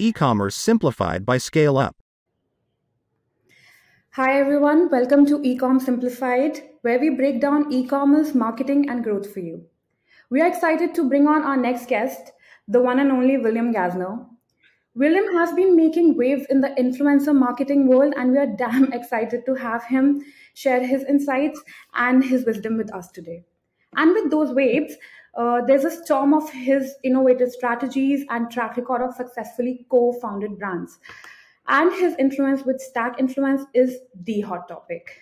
e commerce simplified by ScaleUP. Hi, everyone. Welcome to eComm Simplified, where we break down e commerce marketing and growth for you. We are excited to bring on our next guest, the one and only William Gasner. William has been making waves in the influencer marketing world, and we are damn excited to have him share his insights and his wisdom with us today. And with those waves, uh, there's a storm of his innovative strategies and track record of successfully co founded brands. And his influence with Stack Influence is the hot topic.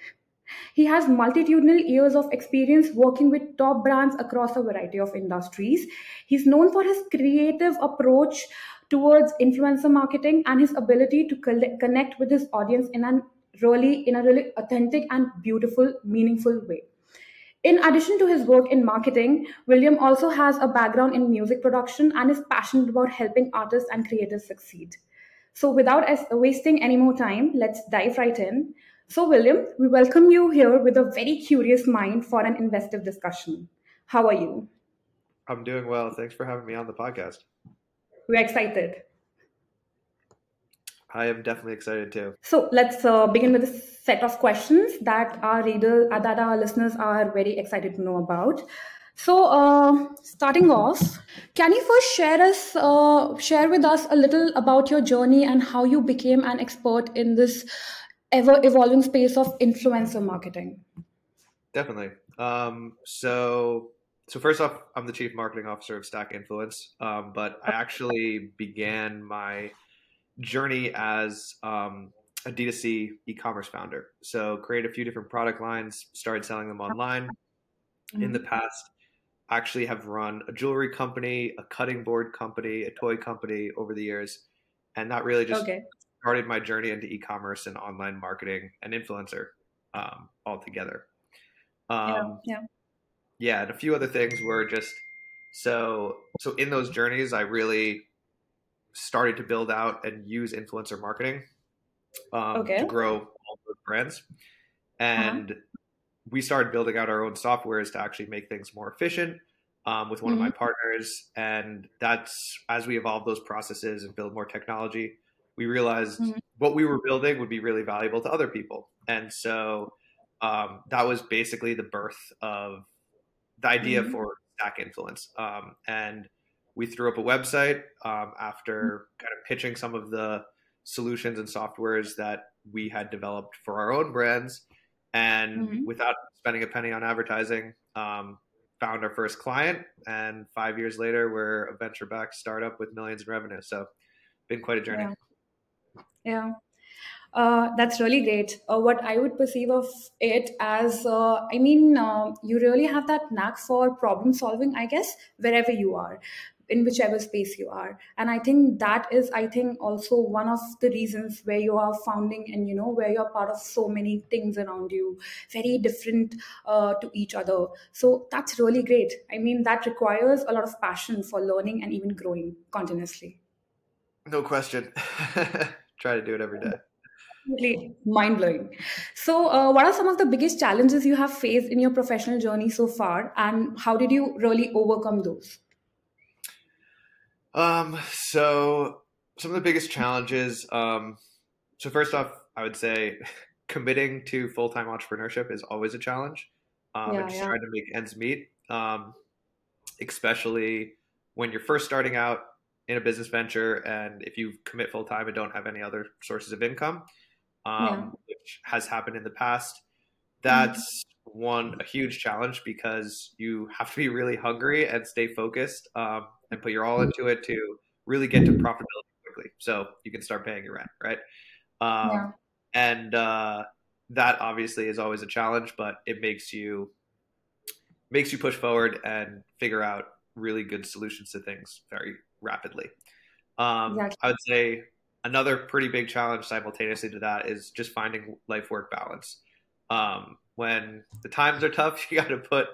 He has multitudinal years of experience working with top brands across a variety of industries. He's known for his creative approach towards influencer marketing and his ability to connect with his audience in a really in a really authentic and beautiful meaningful way in addition to his work in marketing, William also has a background in music production and is passionate about helping artists and creators succeed. So, without us wasting any more time, let's dive right in. So, William, we welcome you here with a very curious mind for an investive discussion. How are you? I'm doing well. Thanks for having me on the podcast. We're excited. I am definitely excited too. So let's uh, begin with a set of questions that our reader, uh, that our listeners are very excited to know about. So, uh, starting off, can you first share us, uh, share with us a little about your journey and how you became an expert in this ever evolving space of influencer marketing? Definitely. Um, so, so first off, I'm the chief marketing officer of Stack Influence, um, but I actually began my journey as um, a D2C e-commerce founder. So create a few different product lines, started selling them online. Mm-hmm. In the past, actually have run a jewelry company, a cutting board company, a toy company over the years. And that really just okay. started my journey into e-commerce and online marketing and influencer um, altogether. Um, yeah, yeah. Yeah, and a few other things were just so so in those journeys, I really started to build out and use influencer marketing um, okay. to grow all those brands. Uh-huh. And uh-huh. we started building out our own softwares to actually make things more efficient um, with one mm-hmm. of my mm-hmm. partners. And that's as we evolve those processes and build more technology, we realized mm-hmm. what we were building would be really valuable to other people. And so um, that was basically the birth of the idea mm-hmm. for Stack Influence. Um, and we threw up a website um, after kind of pitching some of the solutions and softwares that we had developed for our own brands. And mm-hmm. without spending a penny on advertising um, found our first client. And five years later we're a venture backed startup with millions in revenue. So been quite a journey. Yeah, yeah. Uh, that's really great. Uh, what I would perceive of it as, uh, I mean, uh, you really have that knack for problem solving, I guess, wherever you are in whichever space you are. And i think that is i think also one of the reasons where you are founding and you know where you're part of so many things around you very different uh, to each other. So that's really great. I mean that requires a lot of passion for learning and even growing continuously. No question. Try to do it every day. Really mind blowing. So, uh, what are some of the biggest challenges you have faced in your professional journey so far, and how did you really overcome those? Um, so some of the biggest challenges. Um, so first off, I would say committing to full time entrepreneurship is always a challenge. Um, yeah, and just yeah. trying to make ends meet. Um, especially when you're first starting out in a business venture, and if you commit full time and don't have any other sources of income, um, yeah. which has happened in the past, mm-hmm. that's. One a huge challenge because you have to be really hungry and stay focused. Um, and put your all into it to really get to profitability quickly so you can start paying your rent right um, yeah. and uh, that obviously is always a challenge but it makes you makes you push forward and figure out really good solutions to things very rapidly um, exactly. i would say another pretty big challenge simultaneously to that is just finding life work balance um, when the times are tough you got to put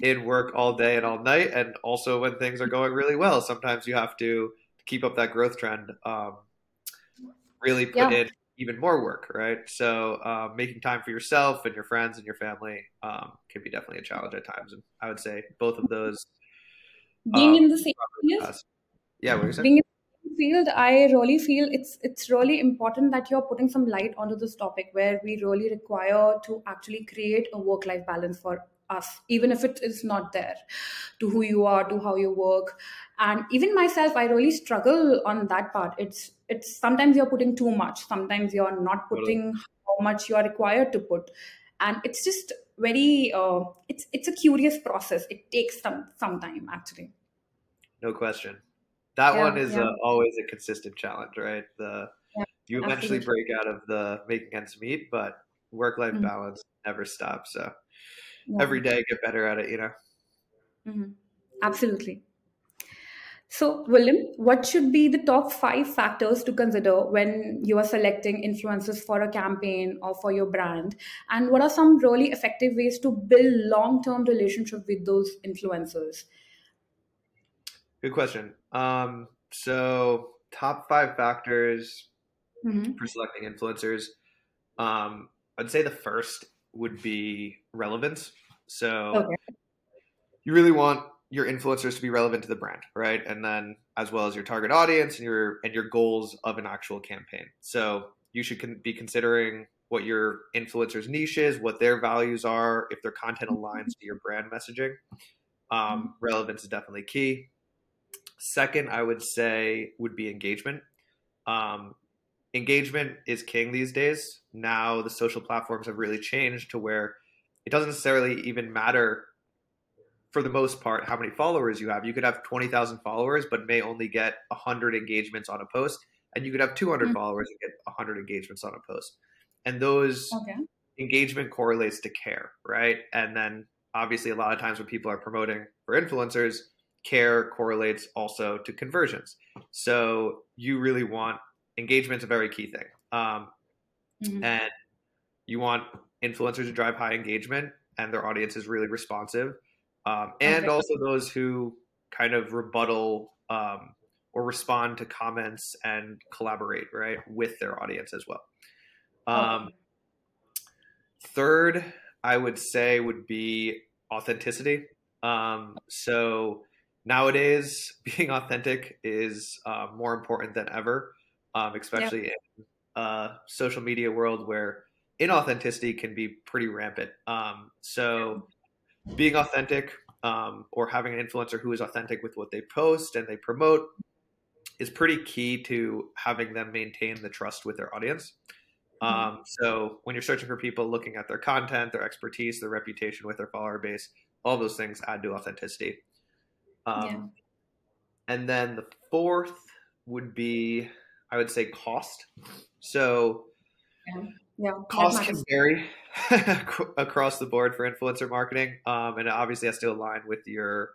in work all day and all night, and also when things are going really well, sometimes you have to keep up that growth trend. Um, really put yeah. in even more work, right? So um, making time for yourself and your friends and your family um, can be definitely a challenge at times. And I would say both of those being um, in the same place. Yeah, what are you saying? Being in the field, I really feel it's it's really important that you're putting some light onto this topic where we really require to actually create a work-life balance for us, even if it is not there, to who you are, to how you work. And even myself, I really struggle on that part. It's it's sometimes you're putting too much, sometimes you're not putting how much you are required to put. And it's just very uh, it's it's a curious process. It takes some some time actually. No question. That Yeah, one is yeah, uh, always a consistent challenge, right? The yeah, you eventually absolutely. break out of the making ends meet, but work-life Mhm. balance never stops. So every day get better at it, you know. Mhm. Absolutely. So, William, what should be the top five factors to consider when you are selecting influencers for a campaign or for your brand? And what are some really effective ways to build long-term relationship with those influencers? Good question. Um, so top five factors hmm for selecting influencers. Um, I'd say the first would be relevance. So Okay. you really want your influencers to be relevant to the brand, right? And then as well as your target audience and your and your goals of an actual campaign. So you should con- be considering what your influencers' niche is, what their values are, if their content aligns to your brand messaging. Um, relevance is definitely key. Second, I would say would be engagement. Um, engagement is king these days. Now the social platforms have really changed to where it doesn't necessarily even matter for the most part how many followers you have. You could have 20,000 followers but may only get 100 engagements on a post and you could have 200 Mhm. followers and get 100 engagements on a post. And those Okay. engagement correlates to care, right? And then obviously a lot of times when people are promoting for influencers, care correlates also to conversions. So you really want engagement's a very key thing. Um, Mhm. and you want influencers to drive high engagement and their audience is really responsive. Um, and also those who kind of rebuttal um, or respond to comments and collaborate, right, with their audience as well. Um, Okay. Third, I would say would be authenticity. Um, so nowadays, being authentic is uh, more important than ever, um, especially in a social media world where inauthenticity can be pretty rampant. Um, so being authentic um, or having an influencer who is authentic with what they post and they promote is pretty key to having them maintain the trust with their audience. Mhm. Um, so when you're searching for people looking at their content, their expertise, their reputation with their follower base, all those things add to authenticity. Um, Yeah. and then the fourth would be, I would say, cost. So Yeah. Yeah. Cost can vary across the board for influencer marketing, um, and it obviously has to align with your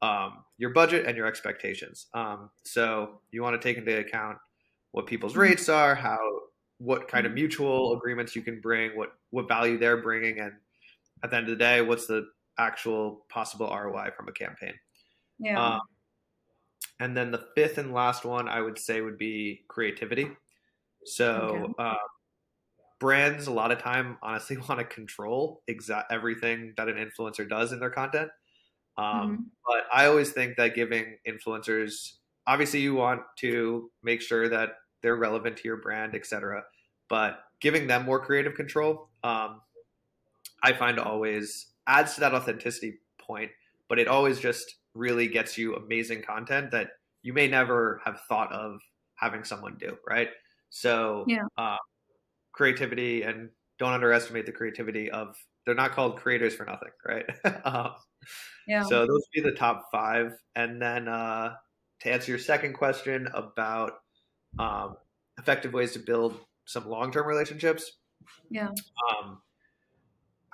um, your budget and your expectations. Um, so you want to take into account what people's Mhm. rates are, how what kind of Mhm. mutual agreements you can bring, what what value they're bringing, and at the end of the day, what's the actual possible ROI from a campaign. Yeah. Um, and then the fifth and last one I would say would be creativity. Okay. So uh, brands a lot of time honestly want to control exact everything that an influencer does in their content. Um, Mhm. but I always think that giving influencers, obviously, you want to make sure that they're relevant to your brand, etc. But giving them more creative control, um, I find always adds to that authenticity point. But it always just really gets you amazing content that you may never have thought of having someone do, right? So, Yeah. uh, creativity and don't underestimate the creativity of they're not called creators for nothing, right? um, Yeah. so those would be the top five. And then uh, to answer your second question about um, effective ways to build some long-term relationships, Yeah. um,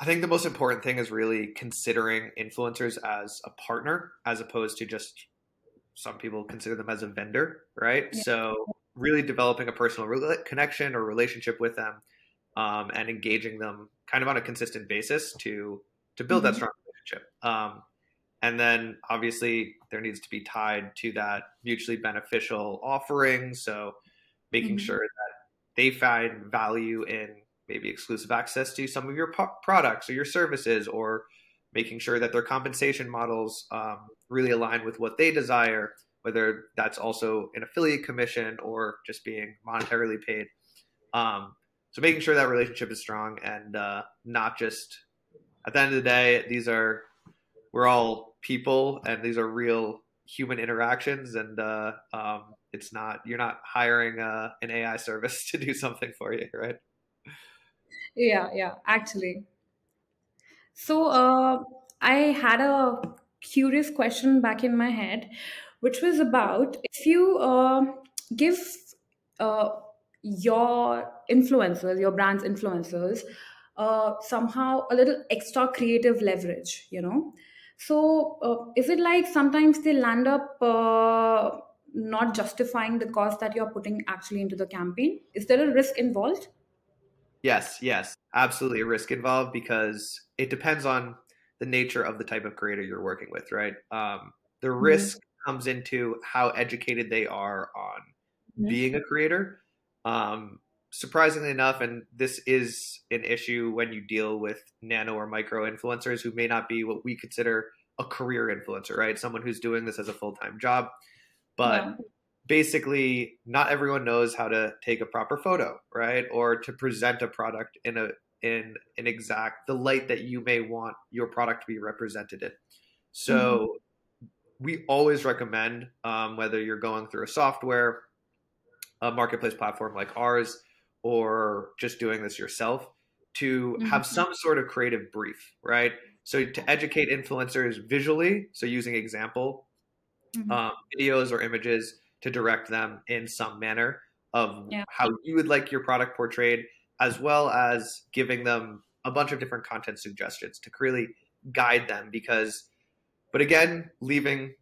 I think the most important thing is really considering influencers as a partner as opposed to just some people consider them as a vendor, right? Yeah. So really developing a personal rela- connection or relationship with them um, and engaging them kind of on a consistent basis to to build that Mhm. strong relationship. Um, and then obviously there needs to be tied to that mutually beneficial offering. So making Mhm. sure that they find value in maybe exclusive access to some of your products or your services, or making sure that their compensation models um, really align with what they desire, whether that's also an affiliate commission or just being monetarily paid. Um, so making sure that relationship is strong and uh, not just at the end of the day, these are we're all people and these are real human interactions and uh, um, it's not you're not hiring uh, an AI service to do something for you, right? Yeah, yeah, actually. So uh, I had a curious question back in my head, which was about if you uh, give uh, your influencers, your brand's influencers, uh, somehow a little extra creative leverage, you know. So uh, is it like sometimes they land up uh, not justifying the cost that you're putting actually into the campaign? Is there a risk involved? Yes, yes, absolutely a risk involved because it depends on the nature of the type of creator you're working with, right? Um, the Mhm. risk comes into how educated they are on Mhm. being a creator. Um, surprisingly enough, and this is an issue when you deal with nano or micro influencers who may not be what we consider a career influencer, right? Someone who's doing this as a full time job. But Yeah. Basically, not everyone knows how to take a proper photo, right? Or to present a product in a in an exact the light that you may want your product to be represented in. So we always recommend um, whether you're going through a software, a marketplace platform like ours, or just doing this yourself, to have Mhm. some sort of creative brief, right? So to educate influencers visually, so using example Mhm. um, videos or images to direct them in some manner of Yeah. how you would like your product portrayed, as well as giving them a bunch of different content suggestions to really guide them. Because, but again, leaving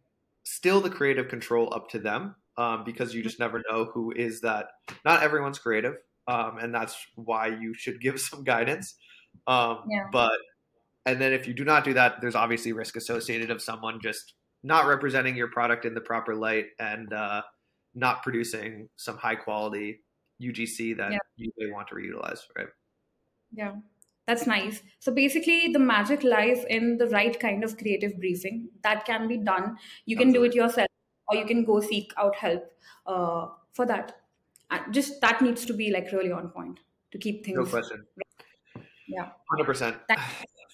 still the creative control up to them um, because you just never know who is that. Not everyone's creative, um, and that's why you should give some guidance. Um, Yeah. But and then if you do not do that, there's obviously risk associated of someone just not representing your product in the proper light and uh, not producing some high quality UGC that Yeah. you may want to reutilize, right? Yeah, that's nice. So basically, the magic lies in the right kind of creative briefing that can be done. You can do it yourself, or you can go seek out help uh, for that. And just that needs to be like really on point to keep things. No question. Yeah, Hundred percent.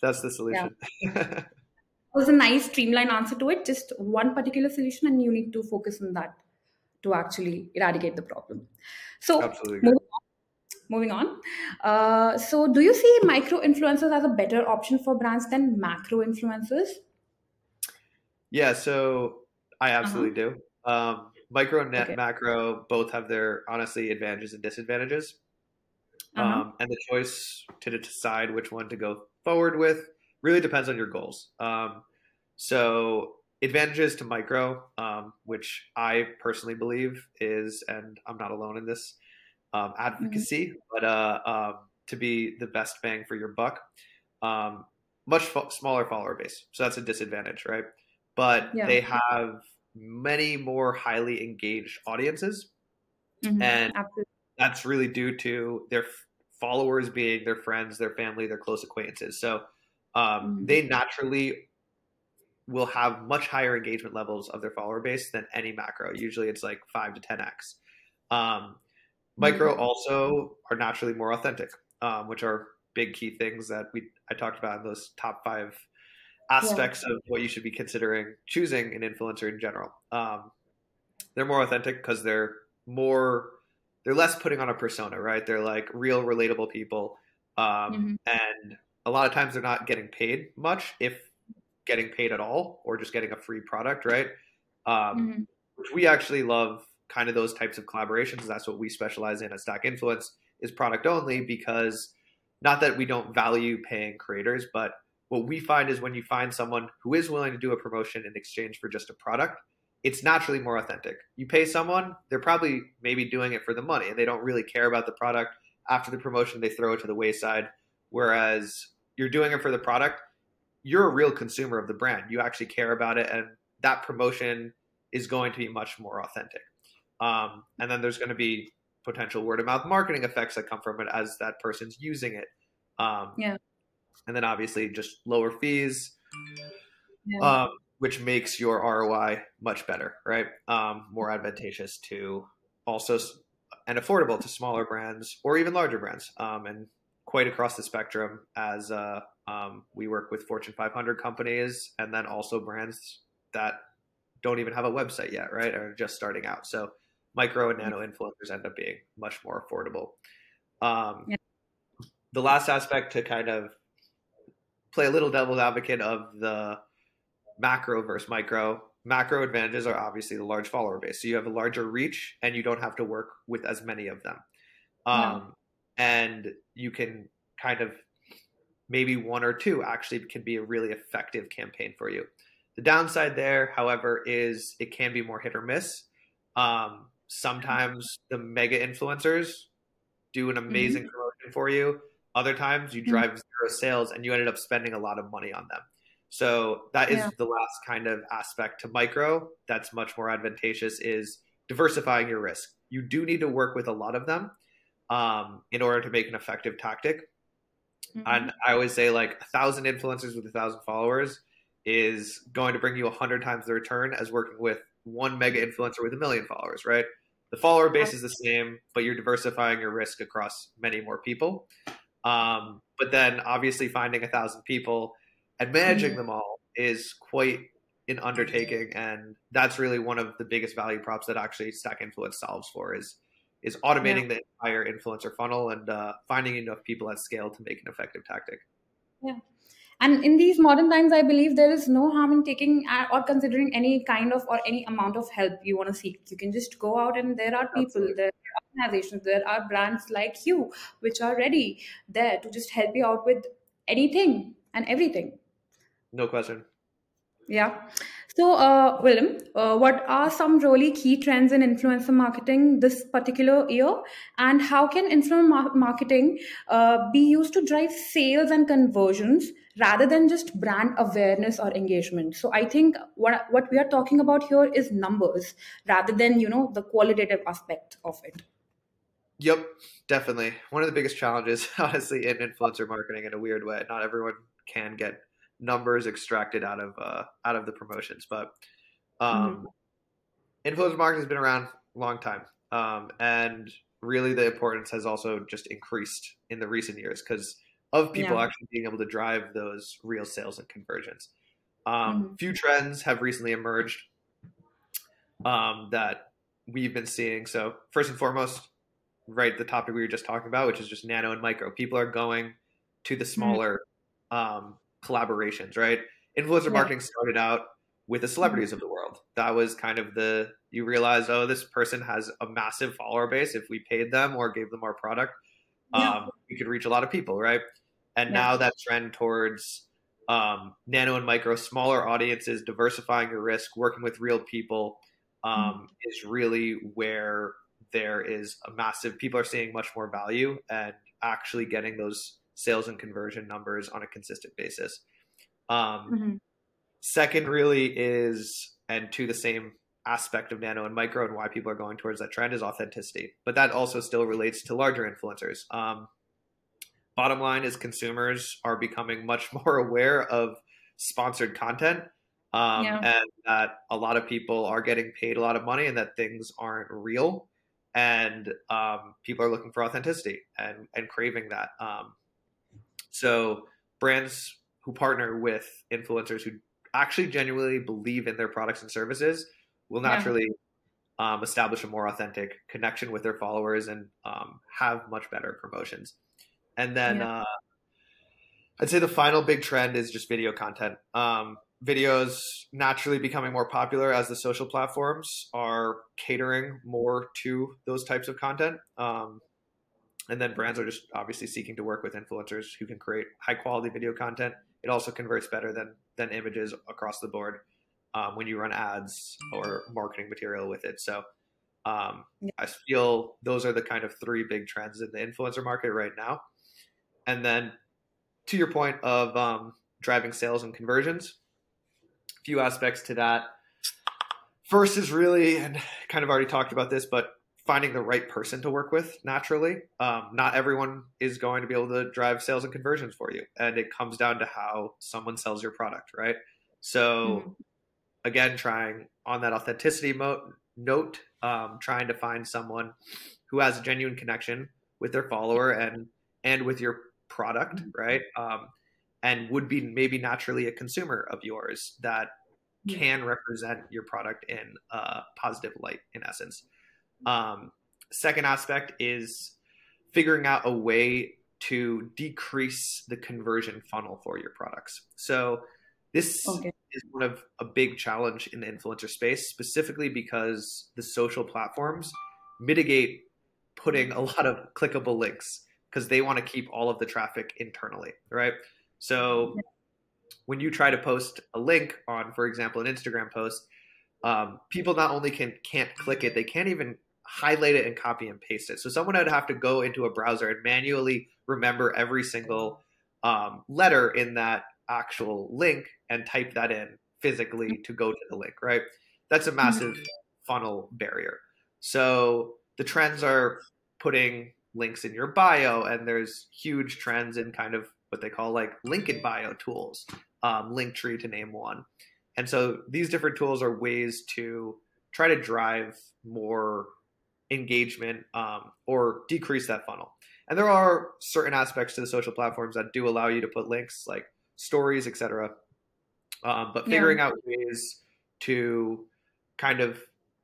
That's the solution. that was a nice streamlined answer to it. Just one particular solution, and you need to focus on that to actually eradicate the problem. So Absolutely. moving on. Moving on. Uh, so, do you see micro influencers as a better option for brands than macro influencers? Yeah, so I Uh-huh. absolutely do. Um, micro, net, Okay. macro, both have their honestly advantages and disadvantages. Uh-huh. Um, and the choice to decide which one to go forward with really depends on your goals. Um, so advantages to micro, um, which I personally believe is, and I'm not alone in this um, advocacy, but uh, um, to be the best bang for your buck, um, much fo- smaller follower base. So that's a disadvantage, right? But Yeah. they have many more highly engaged audiences, Mhm. and Absolutely. that's really due to their f- followers being their friends, their family, their close acquaintances. So um, Mhm. they naturally will have much higher engagement levels of their follower base than any macro. Usually it's like five to 10x. Um, micro Mhm. also are naturally more authentic, um, which are big key things that we I talked about in those top five aspects of what you should be considering choosing an influencer in general. Um, they're more authentic because they're more they're less putting on a persona, right? They're like real, relatable people, um, Mhm. and a lot of times they're not getting paid much, if getting paid at all, or just getting a free product, right? Um, Mhm. which we actually love kind of those types of collaborations. That's what we specialize in at Stack Influence is product only because not that we don't value paying creators, but what we find is when you find someone who is willing to do a promotion in exchange for just a product, it's naturally more authentic. You pay someone, they're probably maybe doing it for the money and they don't really care about the product. After the promotion, they throw it to the wayside. Whereas you're doing it for the product, you're a real consumer of the brand. You actually care about it, and that promotion is going to be much more authentic. Um, and then there's going to be potential word of mouth marketing effects that come from it as that person's using it. Um, Yeah. And then obviously just lower fees, Yeah. um, which makes your ROI much better, right? Um, more advantageous to also and affordable to smaller brands or even larger brands, um, and quite across the spectrum. As uh, um, we work with Fortune 500 companies, and then also brands that don't even have a website yet, right? Are just starting out. So micro and nano influencers end up being much more affordable. Um, yeah. The last aspect to kind of play a little devil's advocate of the macro versus micro. Macro advantages are obviously the large follower base. So you have a larger reach and you don't have to work with as many of them. Um, And you can kind of maybe one or two actually can be a really effective campaign for you. The downside there, however, is it can be more hit or miss. Um, sometimes the mega influencers do an amazing mm-hmm. promotion for you. Other times you mm-hmm. drive mm-hmm. zero sales and you ended up spending a lot of money on them. So that is yeah. the last kind of aspect to micro that's much more advantageous is diversifying your risk. You do need to work with a lot of them um, in order to make an effective tactic. Mm-hmm. And I always say like a thousand influencers with a thousand followers is going to bring you a hundred times the return as working with one mega influencer with a million followers, right? The follower base is the same, but you're diversifying your risk across many more people. Um, but then obviously finding a thousand people and managing mm-hmm. them all is quite an undertaking and that's really one of the biggest value props that actually stack influence solves for is is automating yeah. the entire influencer funnel and uh, finding enough people at scale to make an effective tactic yeah and in these modern times i believe there is no harm in taking uh, or considering any kind of or any amount of help you want to seek you can just go out and there are people Absolutely. there are organizations there are brands like you which are ready there to just help you out with anything and everything no question. Yeah. So, uh, William, uh, what are some really key trends in influencer marketing this particular year, and how can influencer marketing uh, be used to drive sales and conversions rather than just brand awareness or engagement? So, I think what what we are talking about here is numbers rather than you know the qualitative aspect of it. Yep, definitely. One of the biggest challenges, honestly, in influencer marketing in a weird way. Not everyone can get numbers extracted out of uh, out of the promotions. But um, mm-hmm. influencer marketing has been around a long time, um, and really the importance has also just increased in the recent years because of people yeah. actually being able to drive those real sales and conversions. Um, mm-hmm. Few trends have recently emerged um, that we've been seeing. So first and foremost, right, the topic we were just talking about, which is just nano and micro. People are going to the mm-hmm. smaller mm-hmm. um, collaborations, right? Influencer yeah. marketing started out with the celebrities mm-hmm. of the world. That was kind of the you realize, oh, this person has a massive follower base. If we paid them or gave them our product, yeah. um, we could reach a lot of people, right? And yeah. now that trend towards um, nano and micro, smaller audiences, diversifying your risk, working with real people, um, mm-hmm. is really where there is a massive. People are seeing much more value and actually getting those sales and conversion numbers on a consistent basis. Um, mm-hmm. Second, really is, and to the same aspect of nano and micro and why people are going towards that trend is authenticity. But that also still relates to larger influencers. Um, bottom line is consumers are becoming much more aware of sponsored content. Um, yeah. and that a lot of people are getting paid a lot of money and that things aren't real and um, people are looking for authenticity and, and craving that um, so brands who partner with influencers who actually genuinely believe in their products and services will naturally yeah. um, establish a more authentic connection with their followers and um, have much better promotions. And then yeah. uh, I'd say the final big trend is just video content. Um, videos naturally becoming more popular as the social platforms are catering more to those types of content. Um, and then brands are just obviously seeking to work with influencers who can create high quality video content. It also converts better than than images across the board um, when you run ads or marketing material with it. So um. I feel those are the kind of three big trends in the influencer market right now. And then to your point of um, driving sales and conversions, a few aspects to that. First is really, and kind of already talked about this, but finding the right person to work with naturally. Um, not everyone is going to be able to drive sales and conversions for you. And it comes down to how someone sells your product, right? So mm-hmm. again, trying on that authenticity mo- note, um, trying to find someone who has a genuine connection with their follower and and with your product, right? Um, and would be maybe naturally a consumer of yours that can represent your product in a positive light, in essence. Um, second aspect is figuring out a way to decrease the conversion funnel for your products. So this okay. is one of a big challenge in the influencer space, specifically because the social platforms mitigate putting a lot of clickable links because they want to keep all of the traffic internally, right? So when you try to post a link on, for example, an Instagram post, um, people not only can can't click it, they can't even highlight it and copy and paste it. So someone would have to go into a browser and manually remember every single um, letter in that actual link and type that in physically to go to the link, right? That's a massive funnel barrier. So the trends are putting links in your bio, and there's huge trends in kind of what they call like link in bio tools, um, Linktree to name one. And so these different tools are ways to try to drive more engagement um, or decrease that funnel. And there are certain aspects to the social platforms that do allow you to put links like stories, etc. Um, but figuring yeah. out ways to kind of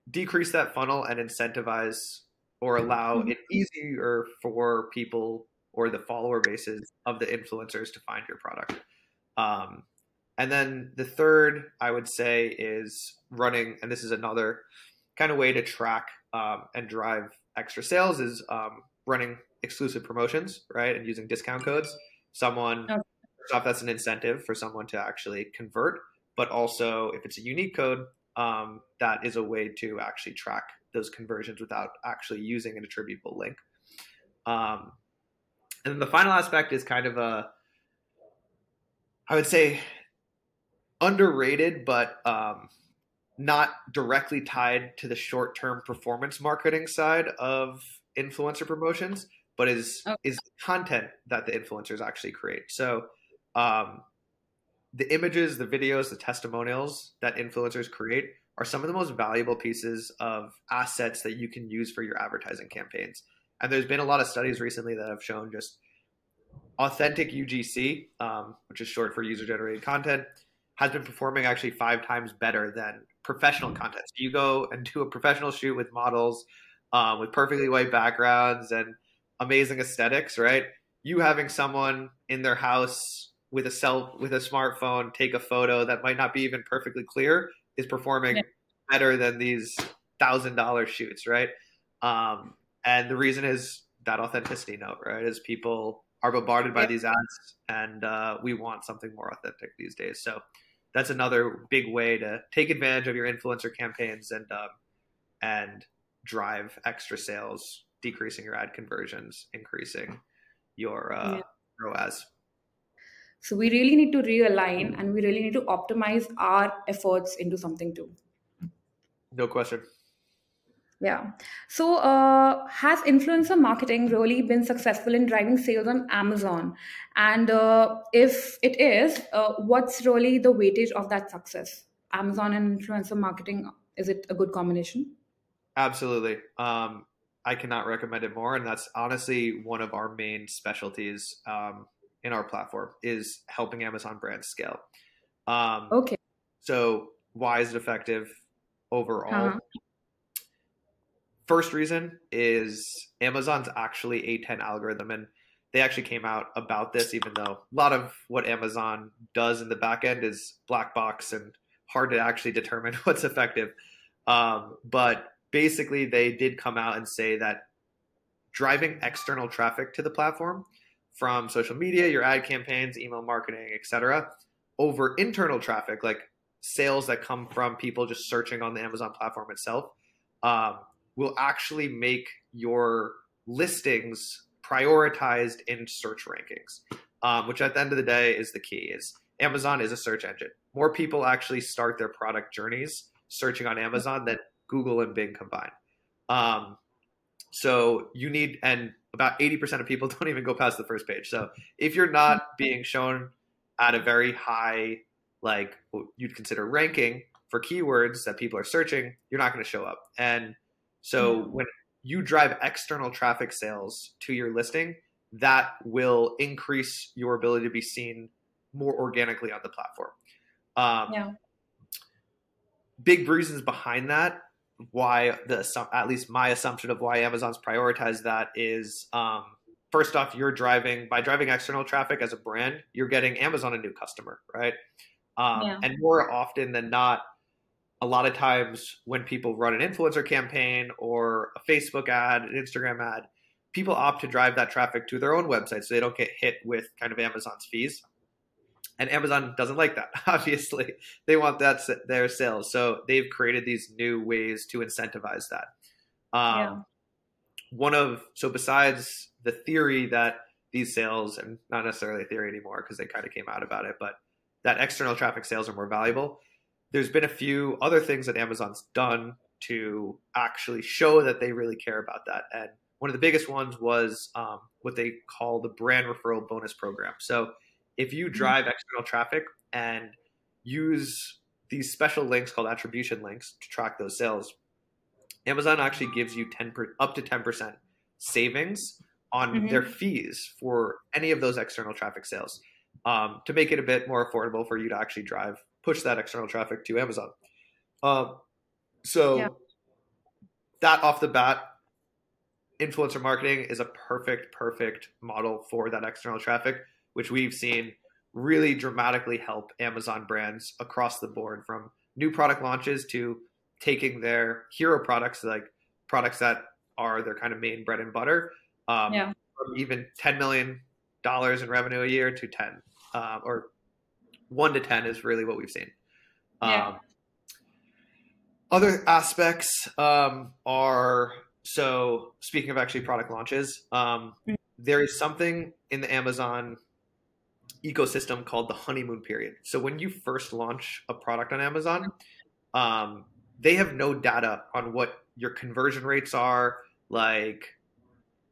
decrease that funnel and incentivize or allow mm-hmm. it easier for people or the follower bases of the influencers to find your product. Um, and then the third, I would say, is running, and this is another kind of way to track um, and drive extra sales is um, running exclusive promotions, right? And using discount codes. Someone, okay. off, that's an incentive for someone to actually convert. But also, if it's a unique code, um, that is a way to actually track those conversions without actually using an attributable link. Um, and then the final aspect is kind of a, I would say, underrated, but um, not directly tied to the short term performance marketing side of influencer promotions, but is okay. is content that the influencers actually create. So um, the images, the videos, the testimonials that influencers create are some of the most valuable pieces of assets that you can use for your advertising campaigns. And there's been a lot of studies recently that have shown just authentic UGC, um, which is short for user generated content, has been performing actually five times better than professional content. So you go and do a professional shoot with models um, with perfectly white backgrounds and amazing aesthetics, right? You having someone in their house with a cell with a smartphone take a photo that might not be even perfectly clear is performing yeah. better than these thousand dollar shoots, right? Um, and the reason is that authenticity note, right? Is people are bombarded by yeah. these ads, and uh, we want something more authentic these days. So that's another big way to take advantage of your influencer campaigns and um, and drive extra sales, decreasing your ad conversions, increasing your uh, yeah. ROAS. So we really need to realign and we really need to optimize our efforts into something too. No question. Yeah. So, uh, has influencer marketing really been successful in driving sales on Amazon? And uh, if it is, uh, what's really the weightage of that success? Amazon and influencer marketing, is it a good combination? Absolutely. Um, I cannot recommend it more. And that's honestly one of our main specialties. Um, in our platform is helping Amazon brands scale. Um, okay. So why is it effective overall? Uh-huh. First reason is Amazon's actually A10 algorithm, and they actually came out about this, even though a lot of what Amazon does in the back end is black box and hard to actually determine what's effective. Um, but basically, they did come out and say that driving external traffic to the platform from social media, your ad campaigns, email marketing, etc., over internal traffic like sales that come from people just searching on the Amazon platform itself, um, will actually make your listings prioritized in search rankings. Um, which at the end of the day is the key. Is Amazon is a search engine. More people actually start their product journeys searching on Amazon than Google and Bing combined. Um, so you need, and about 80% of people don't even go past the first page. So if you're not being shown at a very high, like you'd consider ranking for keywords that people are searching, you're not going to show up. And so when you drive external traffic sales to your listing, that will increase your ability to be seen more organically on the platform. Um, Yeah. Big reasons behind that. Why the at least my assumption of why Amazon's prioritized that is um, first off, you're driving by driving external traffic as a brand, you're getting Amazon a new customer, right? Um, Yeah. And more often than not, a lot of times when people run an influencer campaign or a Facebook ad, an Instagram ad, people opt to drive that traffic to their own website so they don't get hit with kind of Amazon's fees. And Amazon doesn't like that. Obviously, they want that their sales, so they've created these new ways to incentivize that. Um, Yeah. One of so besides the theory that these sales and not necessarily a theory anymore because they kind of came out about it, but that external traffic sales are more valuable. There's been a few other things that Amazon's done to actually show that they really care about that. And one of the biggest ones was um, what they call the brand referral bonus program. So if you drive external traffic and use these special links called attribution links to track those sales, Amazon actually gives you 10 per, up to 10% savings on Mhm. their fees for any of those external traffic sales um, to make it a bit more affordable for you to actually drive, push that external traffic to Amazon. Um, so Yeah. that off the bat, influencer marketing is a perfect, perfect model for that external traffic, which we've seen really dramatically help Amazon brands across the board from new product launches to taking their hero products, like products that are their kind of main bread and butter, um, Yeah. from even $10 million in revenue a year to 10, um, or one to 10 is really what we've seen. Yeah. Um, other aspects um, are so speaking of actually product launches, um, Mhm. there is something in the Amazon ecosystem called the honeymoon period. So when you first launch a product on Amazon, um, they have no data on what your conversion rates are, like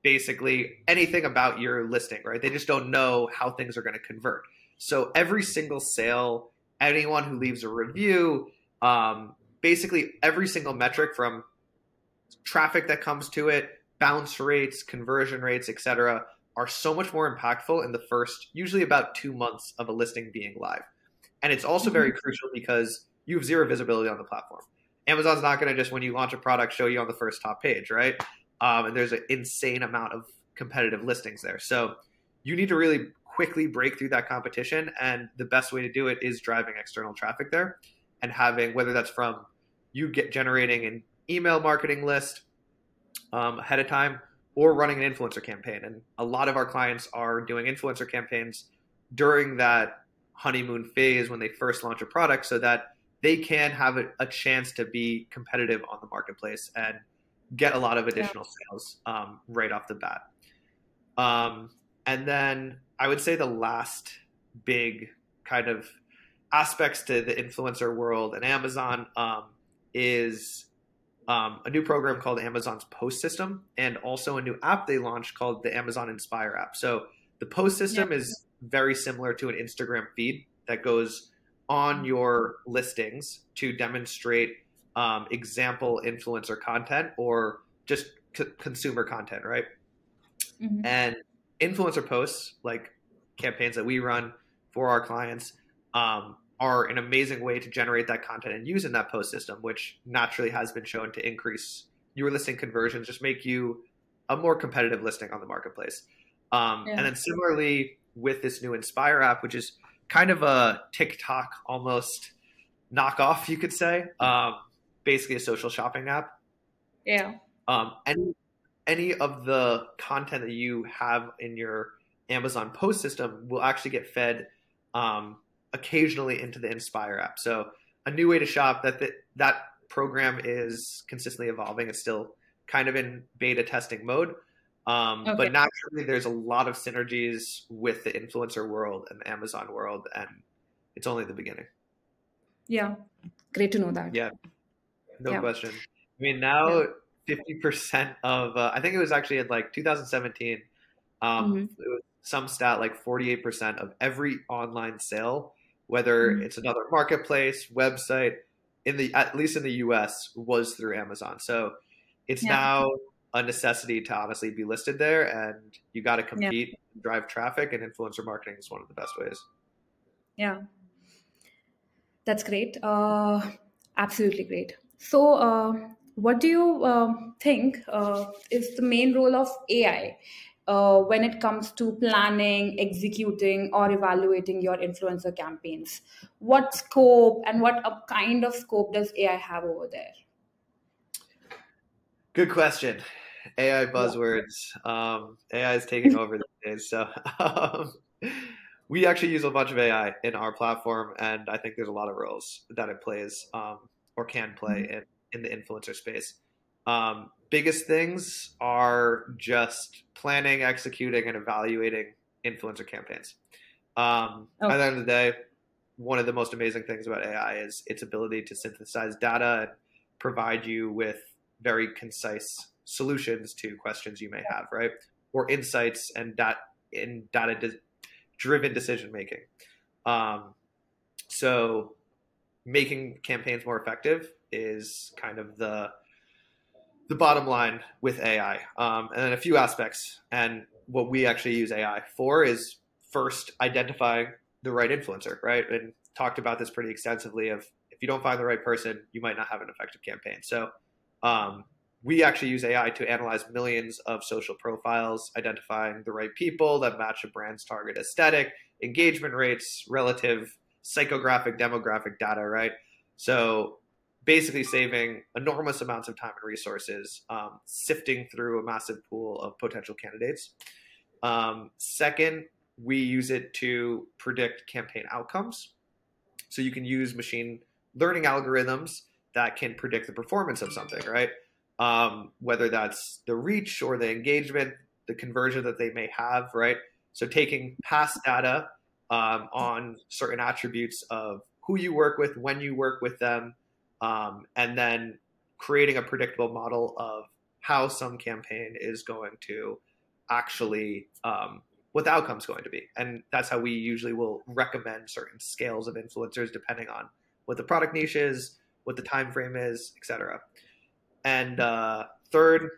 basically anything about your listing, right? They just don't know how things are going to convert. So every single sale, anyone who leaves a review, um, basically every single metric from traffic that comes to it, bounce rates, conversion rates, etc., are so much more impactful in the first, usually about two months of a listing being live. And it's also very crucial because you have zero visibility on the platform. Amazon's not going to just, when you launch a product, show you on the first top page, right? Um, and there's an insane amount of competitive listings there. So you need to really quickly break through that competition. And the best way to do it is driving external traffic there and having, whether that's from you get generating an email marketing list um, ahead of time or running an influencer campaign. And a lot of our clients are doing influencer campaigns during that honeymoon phase when they first launch a product so that they can have a, a chance to be competitive on the marketplace and get a lot of additional sales um, right off the bat. Um, and then I would say the last big kind of aspects to the influencer world and Amazon um, is um, a new program called Amazon's Post System and also a new app they launched called the Amazon Inspire app. So the Post System is very similar to an Instagram feed that goes on your listings to demonstrate um, example influencer content or just c- consumer content, right? Mhm. And influencer posts, like campaigns that we run for our clients, um, are an amazing way to generate that content and use in that post system, which naturally has been shown to increase your listing conversions, just make you a more competitive listing on the marketplace. Um, Yeah. And then similarly with this new Inspire app, which is kind of a TikTok almost knockoff, you could say, um, basically a social shopping app Yeah. um, any any of the content that you have in your Amazon post system will actually get fed um, occasionally into the Inspire app. So a new way to shop that the, that program is consistently evolving. It's still kind of in beta testing mode. Um, Okay. But naturally, there's a lot of synergies with the influencer world and the Amazon world, and it's only the beginning. Yeah. Great to know that. Yeah. No Yeah. question. I mean, now fifty percent of uh, I think it was actually in like 2017. Um, Mhm. it was some stat like 48 percent of every online sale, whether Mhm. it's another marketplace, website, in the at least in the U.S. was through Amazon. So it's Yeah. now a necessity to honestly be listed there, and you got to compete, drive traffic, and influencer marketing is one of the best ways. Yeah, that's great. Uh, absolutely great. So, uh, what do you um think uh, is the main role of AI uh, when it comes to planning, executing, or evaluating your influencer campaigns? What scope and what uh, kind of scope does AI have over there? Good question. AI buzzwords. Um, AI is taking over these days. So um, we actually use a bunch of AI in our platform, and I think there's a lot of roles that it plays um, or can play in, in the influencer space. Um, biggest things are just planning, executing, and evaluating influencer campaigns. Um, Okay. At the end of the day, one of the most amazing things about AI is its ability to synthesize data and provide you with very concise solutions to questions you may have, right? Or insights and in data de- driven decision making. Um, so, making campaigns more effective is kind of the the bottom line with AI. Um, and then a few aspects. And what we actually use AI for is first identifying the right influencer, right? And talked about this pretty extensively. Of if you don't find the right person, you might not have an effective campaign. So um, we actually use AI to analyze millions of social profiles, identifying the right people that match a brand's target aesthetic, engagement rates, relative psychographic, demographic data, right? So basically saving enormous amounts of time and resources um, sifting through a massive pool of potential candidates. Um, second, we use it to predict campaign outcomes. So you can use machine learning algorithms that can predict the performance of something, right? Um, whether that's the reach or the engagement, the conversion that they may have, right? So taking past data um, on certain attributes of who you work with, when you work with them, um, and then creating a predictable model of how some campaign is going to actually um, what the outcome's going to be. And that's how we usually will recommend certain scales of influencers depending on what the product niche is what the time frame is etc and uh, third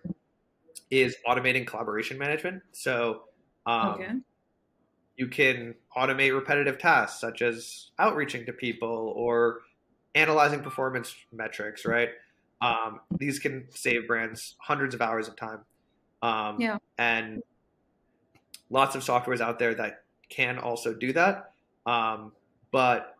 is automating collaboration management. So um, Okay. you can automate repetitive tasks such as outreaching to people or analyzing performance metrics right? Um, these can save brands hundreds of hours of time. Um, Yeah. and lots of softwares out there that can also do that. Um, but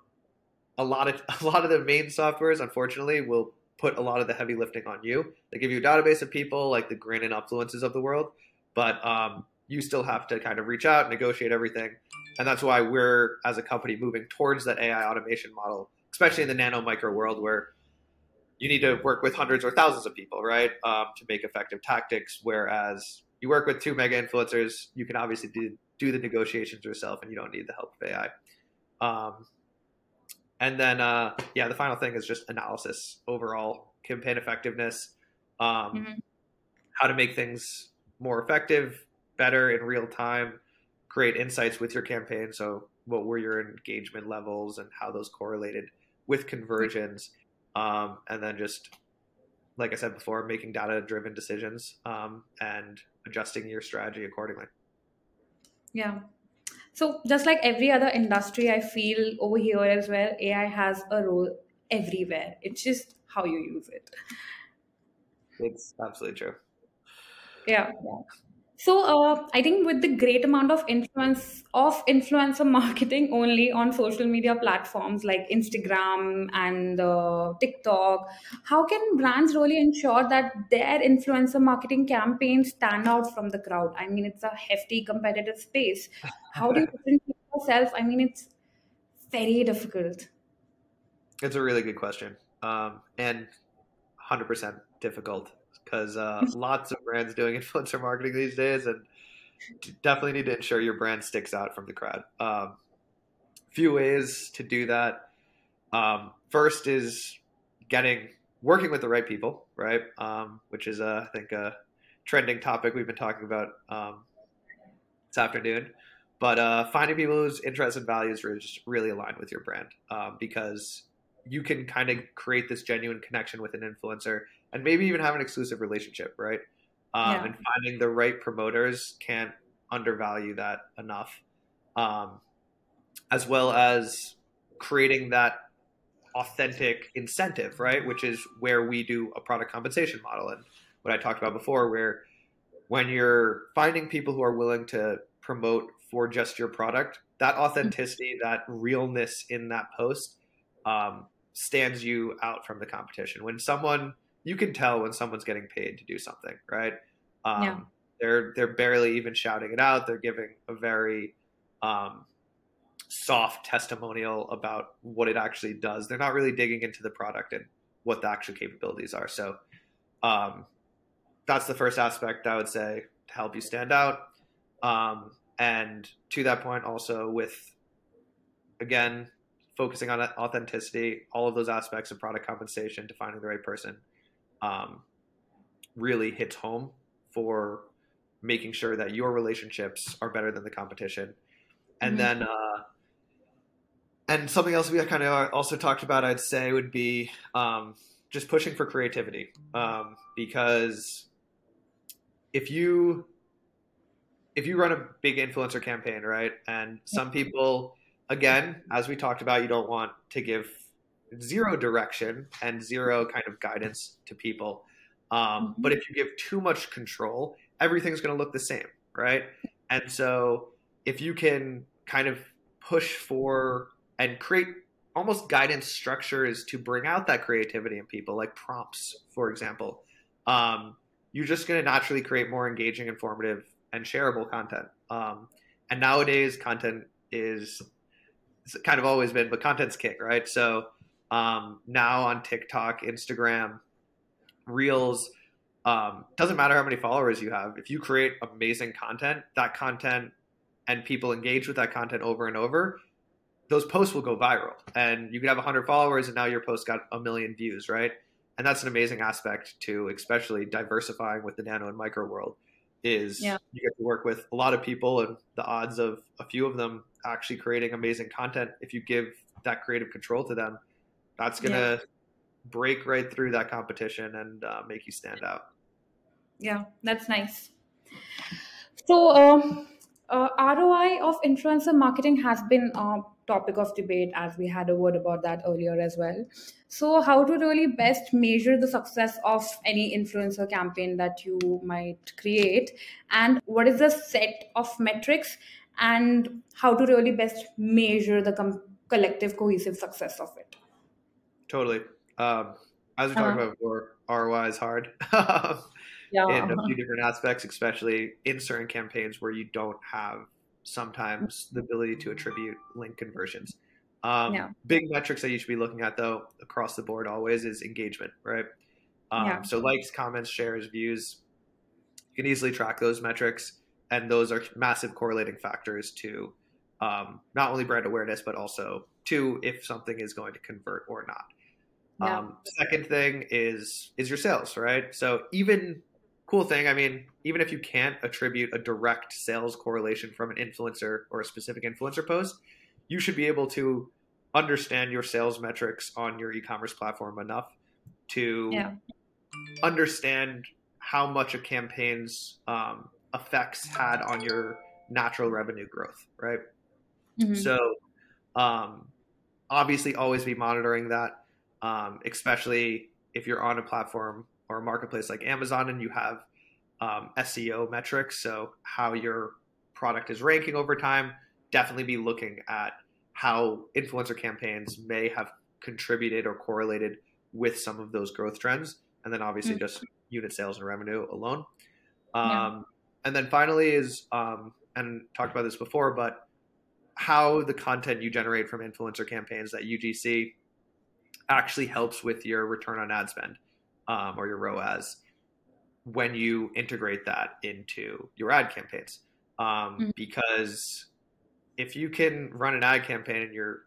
a lot of a lot of the main softwares unfortunately will put a lot of the heavy lifting on you. They give you a database of people like the grin and influences of the world. But um, you still have to kind of reach out and negotiate everything. And that's why we're as a company moving towards that ai automation model especially in the nano micro world where you need to work with hundreds or thousands of people right um, to make effective tactics. Whereas you work with two mega influencers you can obviously do, do the negotiations yourself and you don't need the help of ai um, and then uh, yeah the final thing is just analysis overall campaign effectiveness um, Mhm. how to make things more effective better in real time create insights with your campaign. So what were your engagement levels and how those correlated with conversions um, and then just like i said before making data driven decisions um, and adjusting your strategy accordingly Yeah. So just like every other industry, I feel over here as well, AI has a role everywhere. It's just how you use it. it's absolutely true Yeah. So uh, I think with the great amount of influence of influencer marketing only on social media platforms like Instagram and uh, TikTok, how can brands really ensure that their influencer marketing campaigns stand out from the crowd? I mean, it's a hefty competitive space. How do you differentiate yourself? I mean, it's very difficult. It's a really good question, um, and 100% difficult because uh, lots of brands doing influencer marketing these days, and definitely need to ensure your brand sticks out from the crowd. Um, few ways to do that. Um, first is getting working with the right people, right? Um, which is uh, I think a trending topic we've been talking about um, this afternoon. But uh, finding people whose interests and values are just really aligned with your brand, um, because you can kind of create this genuine connection with an influencer and maybe even have an exclusive relationship, right? Um, yeah. And finding the right promoters can't undervalue that enough, um, as well as creating that authentic incentive, right? Which is where we do a product compensation model and what I talked about before, where when you're finding people who are willing to promote for just your product, that authenticity, that realness in that post um, stands you out from the competition. When someone, you can tell when someone's getting paid to do something, right? Um, yeah. They're they're barely even shouting it out. They're giving a very um, soft testimonial about what it actually does. They're not really digging into the product and what the actual capabilities are. So um, that's the first aspect I would say to help you stand out. Um, and to that point, also with again focusing on authenticity, all of those aspects of product compensation to finding the right person um, really hits home for making sure that your relationships are better than the competition. And mm-hmm. then, uh, and something else we kind of also talked about, I'd say, would be um, just pushing for creativity. Um, because if you if you run a big influencer campaign, right, and some people, again, as we talked about, you don't want to give zero direction and zero kind of guidance to people. Um, mm-hmm. but if you give too much control, everything's going to look the same, right? And so if you can kind of push for and create almost guidance structures to bring out that creativity in people, like prompts, for example, um, you're just going to naturally create more engaging, informative, and shareable content. Um, and nowadays, content is kind of always been, but content's king, right? So um, now on TikTok, Instagram, Reels, um, doesn't matter how many followers you have. If you create amazing content, that content and people engage with that content over and over, those posts will go viral. And you could have 100 followers, and now your post got a million views, right? And that's an amazing aspect to, especially diversifying with the nano and micro world. Is yeah. you get to work with a lot of people, and the odds of a few of them actually creating amazing content, if you give that creative control to them, that's gonna yeah break right through that competition and uh, make you stand out. Yeah, that's nice. So, uh, uh, ROI of influencer marketing has been a topic of debate, as we had a word about that earlier as well. So, how to really best measure the success of any influencer campaign that you might create, and what is the set of metrics, and how to really best measure the com- collective cohesive success of it? Totally. Um, as we talked uh-huh. about before, ROI is hard yeah. in a few different aspects, especially in certain campaigns where you don't have sometimes the ability to attribute link conversions. Um, yeah. Big metrics that you should be looking at, though, across the board always is engagement, right? Um, yeah. So likes, comments, shares, views. You can easily track those metrics, and those are massive correlating factors to um, not only brand awareness, but also to if something is going to convert or not. Um, second thing is is your sales, right? So even cool thing, I mean, even if you can't attribute a direct sales correlation from an influencer or a specific influencer post, you should be able to understand your sales metrics on your e-commerce platform enough to yeah. understand how much a campaign's um, effects had on your natural revenue growth, right? Mm-hmm. So, um, obviously, always be monitoring that um, especially if you're on a platform or a marketplace like Amazon and you have um, SEO metrics, so how your product is ranking over time. Definitely be looking at how influencer campaigns may have contributed or correlated with some of those growth trends, and then obviously mm-hmm. just unit sales and revenue alone. Um, yeah. And then finally is, um, and talked about this before, but how the content you generate from influencer campaigns that UGC actually helps with your return on ad spend um, or your ROAS when you integrate that into your ad campaigns. Um, mm-hmm. Because if you can run an ad campaign and your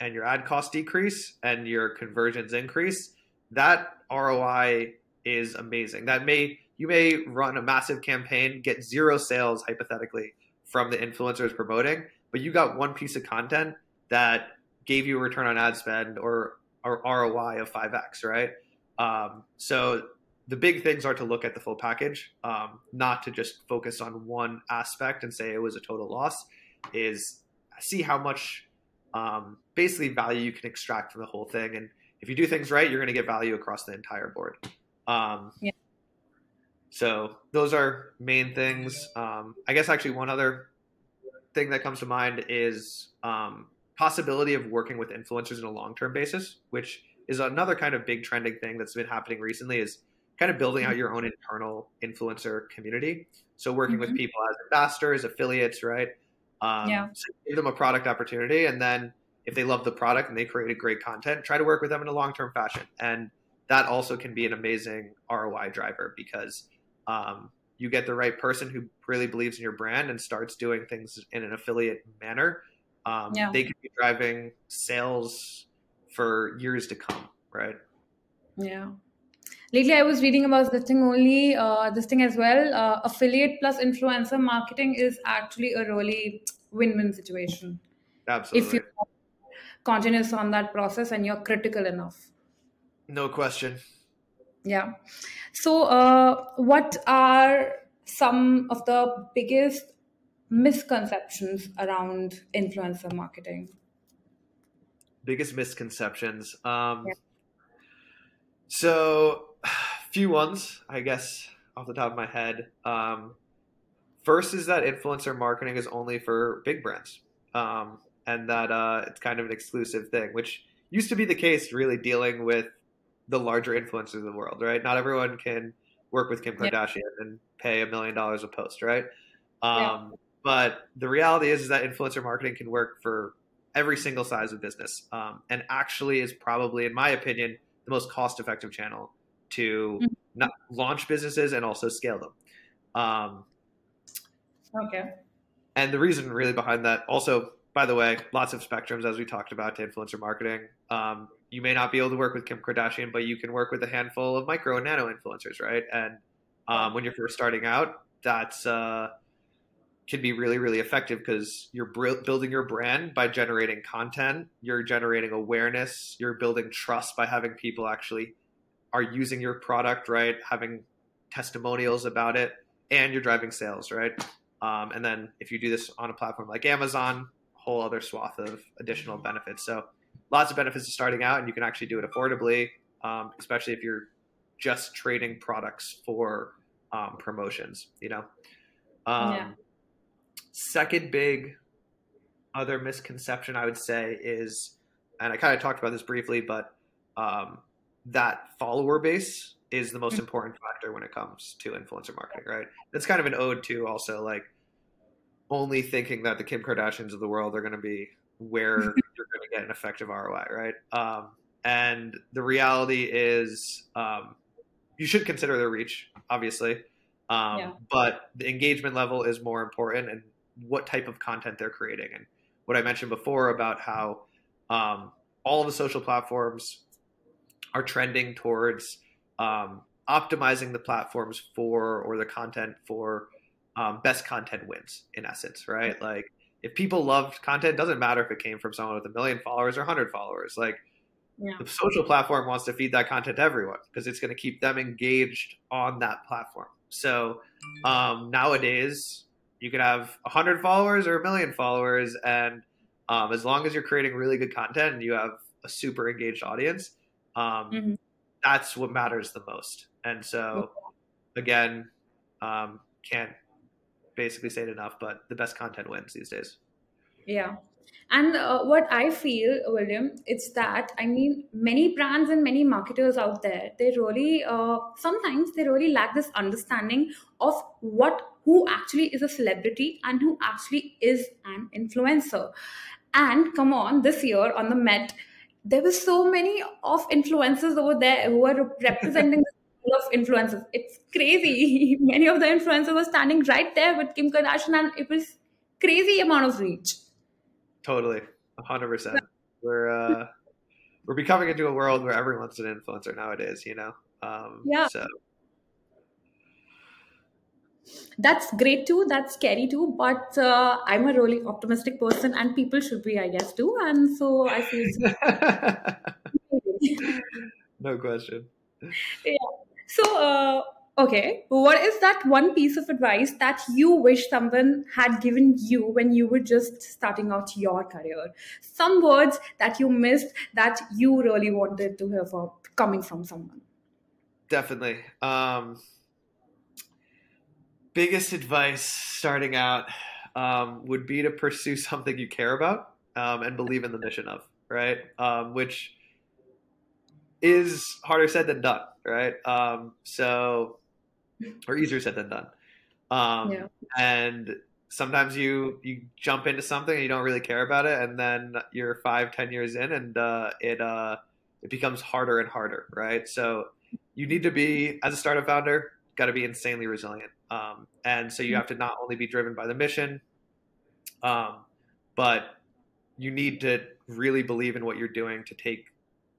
and your ad costs decrease and your conversions increase, that ROI is amazing. That may you may run a massive campaign, get zero sales hypothetically from the influencers promoting, but you got one piece of content that gave you a return on ad spend or ROI of 5x, right? Um, so the big things are to look at the full package, um, not to just focus on one aspect and say it was a total loss. Is see how much um, basically value you can extract from the whole thing, and if you do things right, you're going to get value across the entire board. Um, yeah. So those are main things. Um, I guess actually one other thing that comes to mind is um, possibility of working with influencers in a long term basis, which is another kind of big trending thing that's been happening recently. Is kind of building out your own internal influencer community. So working mm-hmm. with people as ambassadors, affiliates, right? Um, yeah. So give them a product opportunity, and then if they love the product and they created great content, try to work with them in a long term fashion. And that also can be an amazing ROI driver because um, you get the right person who really believes in your brand and starts doing things in an affiliate manner. Um, yeah. They could be driving sales for years to come, right? Yeah. Lately i was reading about this thing only uh, this thing as well. Uh, affiliate plus influencer marketing is actually a really win-win situation. Absolutely. if you're continuous on that process and you're critical enough. No question. Yeah. So uh, what are some of the biggest misconceptions around influencer marketing biggest misconceptions um, yeah. so few ones, I guess, off the top of my head. Um, first is that influencer marketing is only for big brands, um, and that uh, it's kind of an exclusive thing, which used to be the case. Really dealing with the larger influencers of the world, right? Not everyone can work with Kim Kardashian yeah. and pay a million dollars a post, right? Um, yeah. But the reality is, is that influencer marketing can work for every single size of business, um, and actually is probably, in my opinion, the most cost-effective channel to mm-hmm. not launch businesses and also scale them. Um, okay. And the reason really behind that, also, by the way, lots of spectrums as we talked about to influencer marketing. Um, you may not be able to work with Kim Kardashian, but you can work with a handful of micro and nano influencers, right? And um, when you're first starting out, that's uh, can be really really effective because you're building your brand by generating content you're generating awareness you're building trust by having people actually are using your product, right? Having testimonials about it, and you're driving sales, right? Um, and then if you do this on a platform like Amazon, whole other swath of additional benefits. So lots of benefits to starting out, and you can actually do it affordably, um, especially if you're just trading products for um, promotions. You know. Um, yeah. Second big other misconception I would say is, and I kind of talked about this briefly, but um, that follower base is the most mm-hmm. important factor when it comes to influencer marketing, right? It's kind of an ode to also like only thinking that the Kim Kardashians of the world are going to be where you're going to get an effective ROI, right? Um, and the reality is, um, you should consider their reach, obviously, um, yeah. but the engagement level is more important, and what type of content they're creating, and what I mentioned before about how um, all of the social platforms are trending towards um, optimizing the platforms for or the content for um, best content wins in essence right? Like if people loved content doesn't matter if it came from someone with a million followers or 100 followers. Like yeah. the social platform wants to feed that content to everyone because it's going to keep them engaged on that platform so um, nowadays you can have 100 followers or a million followers and um, as long as you're creating really good content and you have a super engaged audience um, mm-hmm. That's what matters the most. And so, again, um, can't basically say it enough, but the best content wins these days. Yeah. And uh, what I feel, William, it's that I mean, many brands and many marketers out there, they really uh, sometimes they really lack this understanding of what who actually is a celebrity and who actually is an influencer. And come on, this year on the Met, there were so many of influencers over there who are representing the of influencers. It's crazy. Many of the influencers were standing right there with Kim Kardashian, and it was crazy amount of reach. Totally, hundred percent. We're uh, we're becoming into a world where everyone's an influencer nowadays. You know. Um, yeah. So that's great too that's scary too but uh, i'm a really optimistic person and people should be i guess too and so i feel no question. Yeah. So, uh, okay, what is that one piece of advice that you wish someone had given you when you were just starting out your career? Some words that you missed that you really wanted to hear from coming from someone. Definitely. Um, biggest advice starting out um, would be to pursue something you care about um, and believe in the mission of, right? Um, which is harder said than done, right? Um, so, or easier said than done. Um, yeah. And sometimes you you jump into something and you don't really care about it, and then you're five, ten years in, and uh, it uh, it becomes harder and harder, right? So you need to be as a startup founder, got to be insanely resilient, um, and so you mm-hmm. have to not only be driven by the mission, um, but you need to really believe in what you're doing to take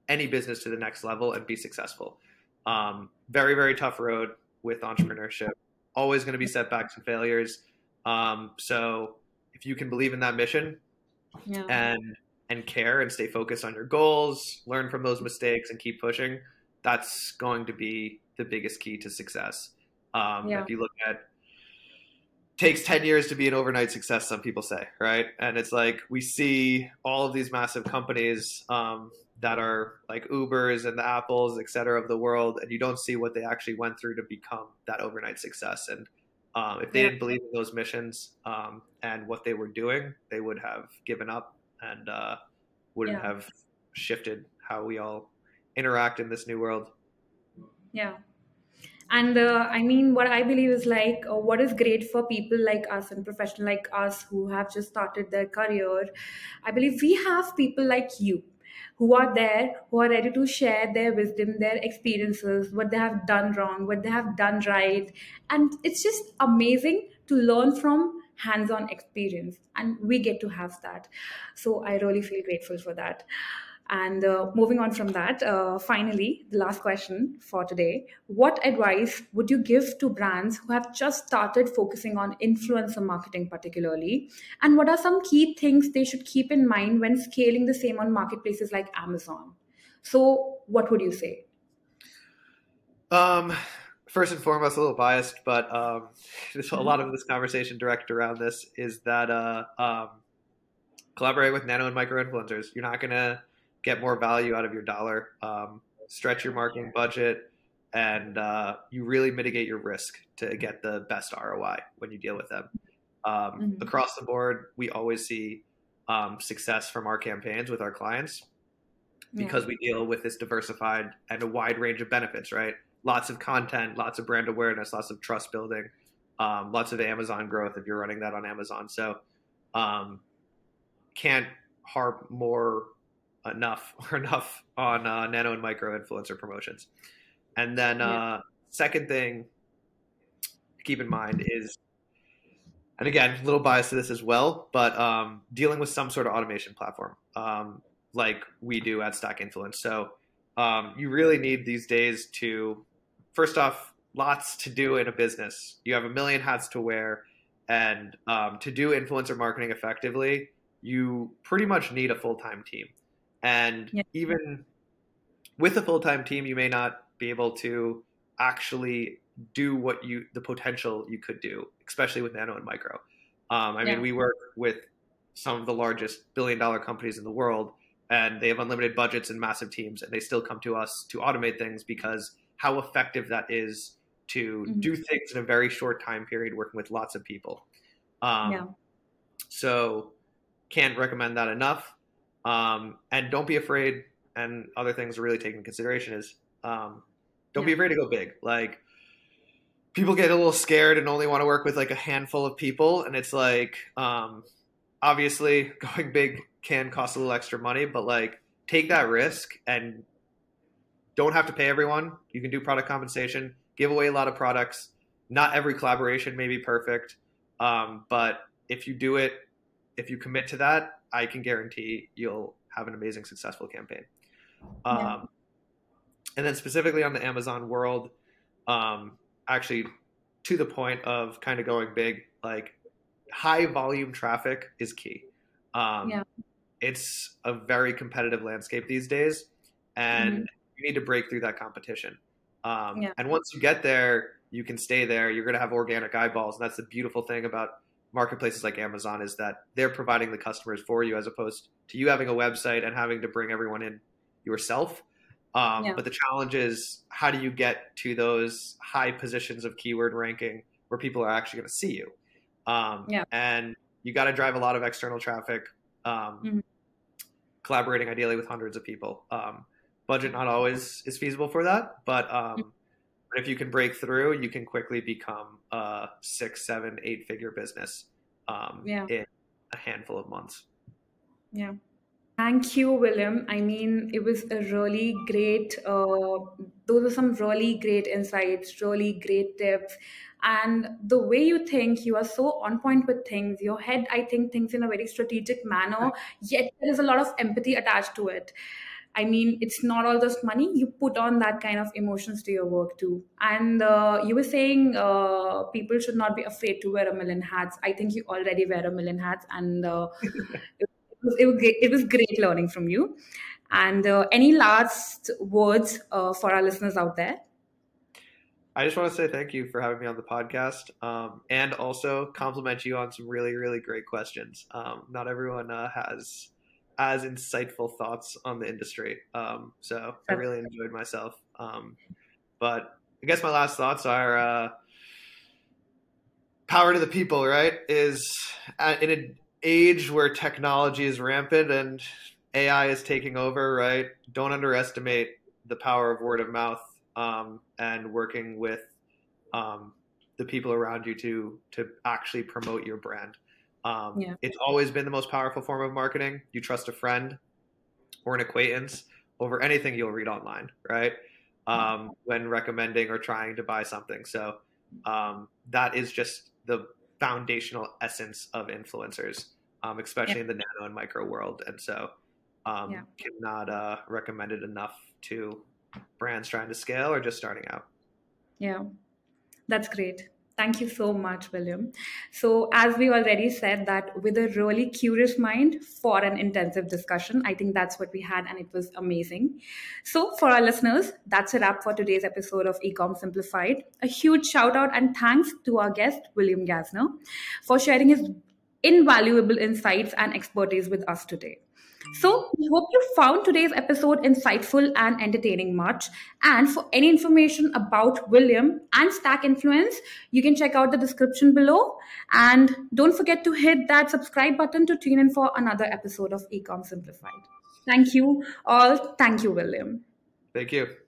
any business to the next level and be successful. Um, very, very tough road with entrepreneurship. Always going to be setbacks and failures. Um, so if you can believe in that mission yeah. and and care and stay focused on your goals, learn from those mistakes and keep pushing, that's going to be the biggest key to success. Um, yeah. If you look at takes 10 years to be an overnight success some people say right and it's like we see all of these massive companies um, that are like ubers and the apples et cetera of the world and you don't see what they actually went through to become that overnight success and um, if they yeah. didn't believe in those missions um, and what they were doing they would have given up and uh, wouldn't yeah. have shifted how we all interact in this new world yeah and uh, i mean what i believe is like uh, what is great for people like us and professional like us who have just started their career i believe we have people like you who are there who are ready to share their wisdom their experiences what they have done wrong what they have done right. And it's just amazing to learn from hands-on experience. And we get to have that. So i really feel grateful for that and uh, moving on from that, uh, finally, the last question for today What advice would you give to brands who have just started focusing on influencer marketing, particularly? And what are some key things they should keep in mind when scaling the same on marketplaces like Amazon? So, what would you say? Um, first and foremost, a little biased, but um, a lot of this conversation direct around this is that uh, um, collaborate with nano and micro influencers. You're not going to get more value out of your dollar, um, stretch your marketing budget, and uh, you really mitigate your risk to get the best ROI when you deal with them. Um, mm-hmm. Across the board, we always see um, success from our campaigns with our clients because yeah. we deal with this diversified and a wide range of benefits, right? Lots of content, lots of brand awareness, lots of trust building, um, lots of Amazon growth if you're running that on Amazon. So, um, can't harp more enough or enough on uh, nano and micro influencer promotions. And then yeah. uh, second thing to keep in mind is, and again, a little bias to this as well, but um, dealing with some sort of automation platform um, like we do at Stack Influence. So um, you really need these days to, first off, lots to do in a business. You have a million hats to wear, and um, to do influencer marketing effectively, you pretty much need a full time team. And yeah. even with a full time team, you may not be able to actually do what you the potential you could do, especially with nano and micro. Um, I yeah. mean, we work with some of the largest billion dollar companies in the world, and they have unlimited budgets and massive teams, and they still come to us to automate things because how effective that is to mm-hmm. do things in a very short time period, working with lots of people. Um, yeah. So, can't recommend that enough. Um, and don't be afraid. And other things to really take into consideration is um, don't yeah. be afraid to go big. Like people get a little scared and only want to work with like a handful of people, and it's like um, obviously going big can cost a little extra money, but like take that risk and don't have to pay everyone. You can do product compensation, give away a lot of products. Not every collaboration may be perfect, um, but if you do it, if you commit to that, I can guarantee you'll have an amazing, successful campaign. Um, yeah. And then specifically on the Amazon world, um, actually to the point of kind of going big, like high volume traffic is key. Um, yeah. It's a very competitive landscape these days. and mm-hmm. you need to break through that competition. Um, yeah. And once you get there, you can stay there. You're going to have organic eyeballs, and that's the beautiful thing about marketplaces like Amazon is that they're providing the customers for you as opposed to you having a website and having to bring everyone in yourself. Um, yeah. But the challenge is how do you get to those high positions of keyword ranking where people are actually going to see you? Um, yeah. And you got to drive a lot of external traffic, um, mm-hmm. collaborating ideally with hundreds of people. Um, budget not always is feasible for that, but, um, mm-hmm. But if you can break through, you can quickly become a six, seven, eight figure business um, yeah. in a handful of months. Yeah. Thank you, William. I mean, it was a really great, uh, those are some really great insights, really great tips and the way you think you are so on point with things your head i think thinks in a very strategic manner yet there is a lot of empathy attached to it i mean it's not all just money. You put on that kind of emotions to your work too. And uh, you were saying uh, people should not be afraid to wear a million hats. I think you already wear a million hats and uh, it, was, it, was great, it was great learning from you. And uh, any last words uh, for our listeners out there? I just want to say thank you for having me on the podcast, um, and also compliment you on some really, really great questions. Um, not everyone uh, has as insightful thoughts on the industry, um, so I really enjoyed myself. Um, but I guess my last thoughts are uh, power to the people. Right? Is in an age where technology is rampant and AI is taking over. Right? Don't underestimate the power of word of mouth um, and working with um, the people around you to to actually promote your brand. Um, yeah. It's always been the most powerful form of marketing. You trust a friend or an acquaintance over anything you'll read online, right? Um, when recommending or trying to buy something. So um, that is just the foundational essence of influencers, um, especially yeah. in the nano and micro world. And so um, yeah. cannot uh, recommend it enough to brands trying to scale or just starting out? Yeah, that's great. Thank you so much, William. So, as we already said, that with a really curious mind for an intensive discussion, I think that's what we had, and it was amazing. So, for our listeners, that's a wrap for today's episode of eComm Simplified. A huge shout out and thanks to our guest, William Gasner, for sharing his invaluable insights and expertise with us today. So, we hope you found today's episode insightful and entertaining much. And for any information about William and Stack Influence, you can check out the description below. And don't forget to hit that subscribe button to tune in for another episode of eComm Simplified. Thank you all. Thank you, William. Thank you.